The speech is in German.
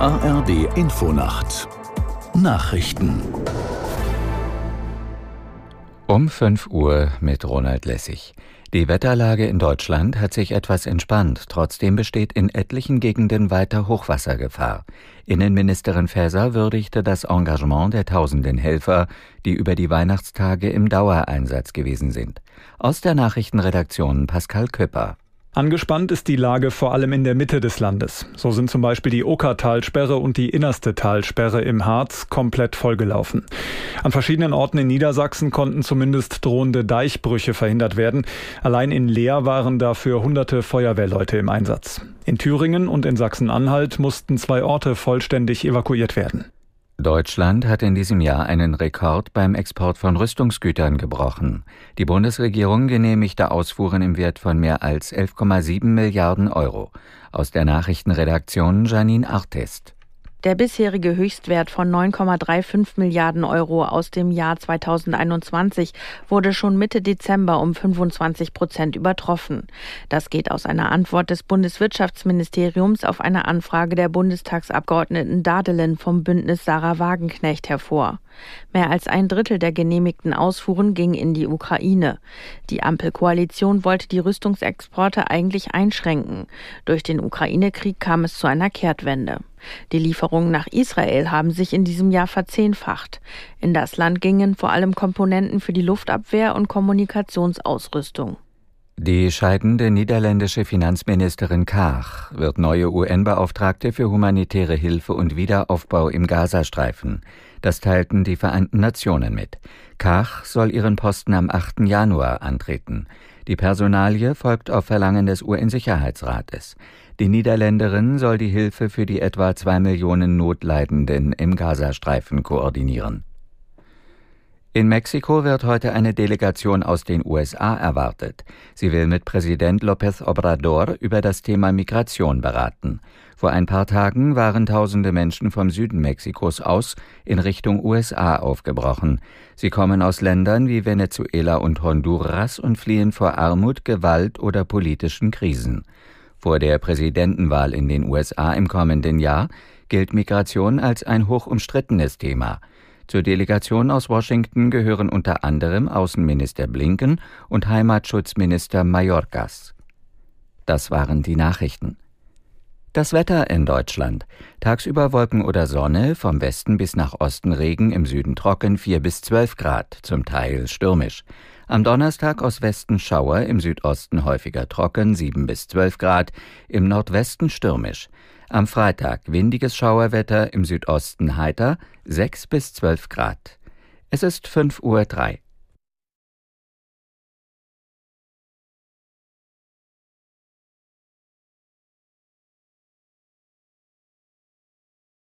ARD Infonacht Nachrichten um 5 Uhr mit Ronald Lessig. Die Wetterlage in Deutschland hat sich etwas entspannt. Trotzdem besteht in etlichen Gegenden weiter Hochwassergefahr. Innenministerin Faeser würdigte das Engagement der tausenden Helfer, die über die Weihnachtstage im Dauereinsatz gewesen sind. Aus der Nachrichtenredaktion Pascal Köpper. Angespannt ist die Lage vor allem in der Mitte des Landes. So sind zum Beispiel die Okertalsperre und die innerste Talsperre im Harz komplett vollgelaufen. An verschiedenen Orten in Niedersachsen konnten zumindest drohende Deichbrüche verhindert werden. Allein in Leer waren dafür hunderte Feuerwehrleute im Einsatz. In Thüringen und in Sachsen-Anhalt mussten zwei Orte vollständig evakuiert werden. Deutschland hat in diesem Jahr einen Rekord beim Export von Rüstungsgütern gebrochen. Die Bundesregierung genehmigte Ausfuhren im Wert von mehr als 11,7 Milliarden Euro. Aus der Nachrichtenredaktion Janine Artest. Der bisherige Höchstwert von 9,35 Milliarden Euro aus dem Jahr 2021 wurde schon Mitte Dezember um 25 Prozent übertroffen. Das geht aus einer Antwort des Bundeswirtschaftsministeriums auf eine Anfrage der Bundestagsabgeordneten Dadelen vom Bündnis Sarah Wagenknecht hervor. Mehr als ein Drittel der genehmigten Ausfuhren ging in die Ukraine. Die Ampelkoalition wollte die Rüstungsexporte eigentlich einschränken. Durch den Ukraine-Krieg kam es zu einer Kehrtwende. Die Lieferungen nach Israel haben sich in diesem Jahr verzehnfacht. In das Land gingen vor allem Komponenten für die Luftabwehr und Kommunikationsausrüstung. Die scheidende niederländische Finanzministerin Kaag wird neue UN-Beauftragte für humanitäre Hilfe und Wiederaufbau im Gazastreifen. Das teilten die Vereinten Nationen mit. Kaag soll ihren Posten am 8. Januar antreten. Die Personalie folgt auf Verlangen des UN-Sicherheitsrates. Die Niederländerin soll die Hilfe für die etwa zwei Millionen Notleidenden im Gazastreifen koordinieren. In Mexiko wird heute eine Delegation aus den USA erwartet. Sie will mit Präsident López Obrador über das Thema Migration beraten. Vor ein paar Tagen waren tausende Menschen vom Süden Mexikos aus in Richtung USA aufgebrochen. Sie kommen aus Ländern wie Venezuela und Honduras und fliehen vor Armut, Gewalt oder politischen Krisen. Vor der Präsidentenwahl in den USA im kommenden Jahr gilt Migration als ein hoch umstrittenes Thema. Zur Delegation aus Washington gehören unter anderem Außenminister Blinken und Heimatschutzminister Mayorkas. Das waren die Nachrichten. Das Wetter in Deutschland. Tagsüber Wolken oder Sonne, vom Westen bis nach Osten Regen, im Süden trocken 4 bis 12 Grad, zum Teil stürmisch. Am Donnerstag aus Westen Schauer, im Südosten häufiger trocken 7 bis 12 Grad, im Nordwesten stürmisch. Am Freitag windiges Schauerwetter, im Südosten heiter 6 bis 12 Grad. Es ist 5 Uhr 3.